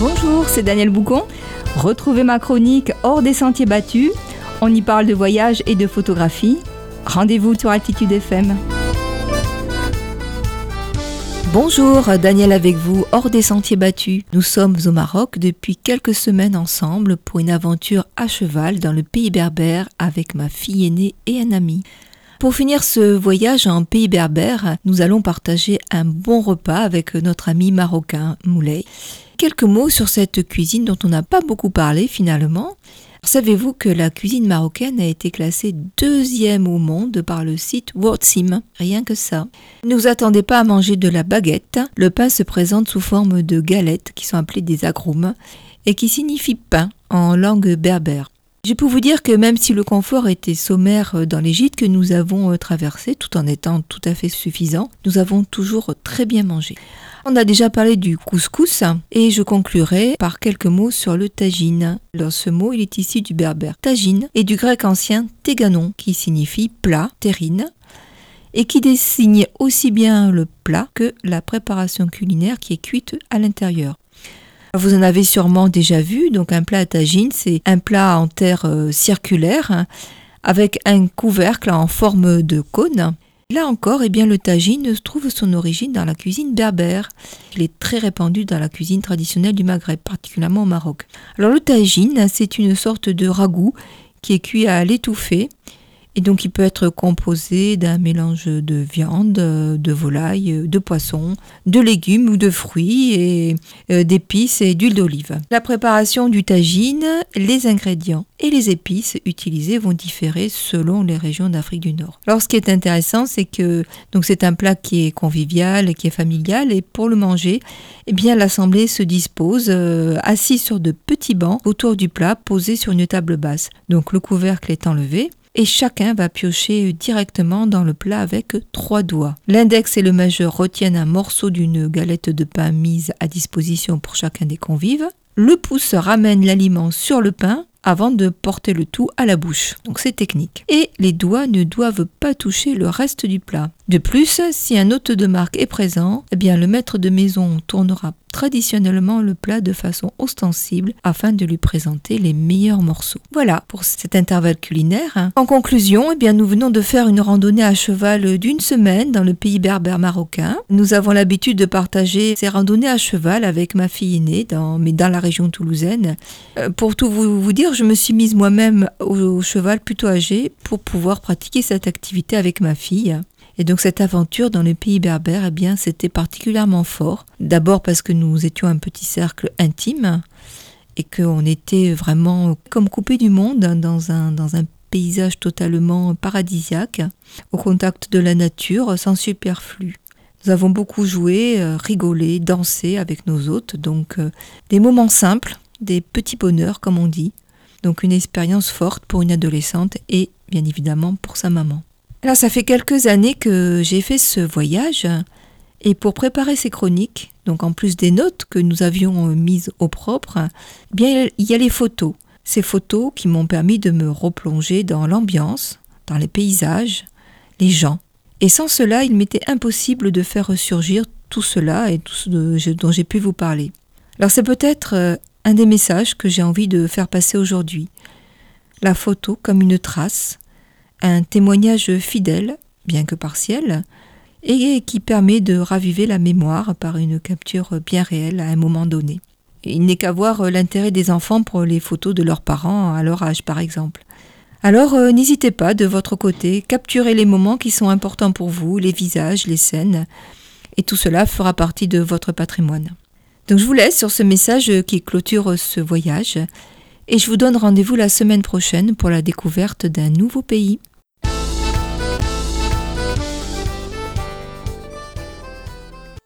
Bonjour, c'est Daniel Boucon. Retrouvez ma chronique Hors des sentiers battus. On y parle de voyage et de photographie. Rendez-vous sur Altitude FM. Bonjour, Daniel avec vous, hors des sentiers battus. Nous sommes au Maroc depuis quelques semaines ensemble pour une aventure à cheval dans le pays berbère avec ma fille aînée et un ami. Pour finir ce voyage en pays berbère, nous allons partager un bon repas avec notre ami marocain Moulay. Quelques mots sur cette cuisine dont on n'a pas beaucoup parlé finalement. Savez-vous que la cuisine marocaine a été classée deuxième au monde par le site WorldSim Rien que ça. Ne vous attendez pas à manger de la baguette. Le pain se présente sous forme de galettes qui sont appelées des agroumes et qui signifient pain en langue berbère. Je peux vous dire que même si le confort était sommaire euh, dans les que nous avons euh, traversés, tout en étant tout à fait suffisant, nous avons toujours très bien mangé. On a déjà parlé du couscous et je conclurai par quelques mots sur le tagine. Ce mot, il est issu du berbère tagine et du grec ancien teganon qui signifie plat, terrine et qui désigne aussi bien le plat que la préparation culinaire qui est cuite à l'intérieur. Vous en avez sûrement déjà vu, donc un plat à tagine, c'est un plat en terre euh, circulaire hein, avec un couvercle en forme de cône. Là encore, eh bien, le tagine trouve son origine dans la cuisine berbère. Il est très répandu dans la cuisine traditionnelle du Maghreb, particulièrement au Maroc. Alors le tagine, c'est une sorte de ragoût qui est cuit à l'étouffée et donc il peut être composé d'un mélange de viande, de volaille, de poisson, de légumes ou de fruits et euh, d'épices et d'huile d'olive. La préparation du tagine, les ingrédients et les épices utilisées vont différer selon les régions d'Afrique du Nord. Alors ce qui est intéressant, c'est que c'est un plat qui est convivial, qui est familial et pour le manger, eh bien l'assemblée se dispose euh, assis sur de petits bancs autour du plat posé sur une table basse. Donc le couvercle est enlevé et chacun va piocher directement dans le plat avec trois doigts. L'index et le majeur retiennent un morceau d'une galette de pain mise à disposition pour chacun des convives. Le pouce ramène l'aliment sur le pain avant de porter le tout à la bouche. Donc c'est technique. Et les doigts ne doivent pas toucher le reste du plat. De plus, si un hôte de marque est présent, eh bien le maître de maison tournera traditionnellement le plat de façon ostensible afin de lui présenter les meilleurs morceaux. Voilà pour cet intervalle culinaire. En conclusion, eh bien nous venons de faire une randonnée à cheval d'une semaine dans le pays berbère marocain. Nous avons l'habitude de partager ces randonnées à cheval avec ma fille aînée, dans, mais dans la région toulousaine. Euh, pour tout vous, dire, je me suis mise moi-même au cheval plutôt âgé pour pouvoir pratiquer cette activité avec ma fille. Et donc cette aventure dans le pays berbère, eh bien, c'était particulièrement fort. D'abord parce que nous étions un petit cercle intime et qu'on était vraiment comme coupé du monde dans un, dans un paysage totalement paradisiaque, au contact de la nature, sans superflu. Nous avons beaucoup joué, euh, rigolé, dansé avec nos hôtes, donc euh, des moments simples, des petits bonheurs comme on dit. Donc une expérience forte pour une adolescente et bien évidemment pour sa maman. Alors ça fait quelques années que j'ai fait ce voyage et pour préparer ces chroniques, donc en plus des notes que nous avions mises au propre, eh bien il y a les photos. Ces photos qui m'ont permis de me replonger dans l'ambiance, dans les paysages, les gens. Et sans cela, il m'était impossible de faire ressurgir tout cela et tout ce dont j'ai pu vous parler. Alors c'est peut-être euh, un des messages que j'ai envie de faire passer aujourd'hui. La photo comme une trace, un témoignage fidèle, bien que partiel, et qui permet de raviver la mémoire par une capture bien réelle à un moment donné. Il n'est qu'à voir l'intérêt des enfants pour les photos de leurs parents à leur âge, par exemple. Alors euh, n'hésitez pas de votre côté, capturez les moments qui sont importants pour vous, les visages, les scènes, et tout cela fera partie de votre patrimoine. Donc je vous laisse sur ce message qui clôture ce voyage, et je vous donne rendez-vous la semaine prochaine pour la découverte d'un nouveau pays.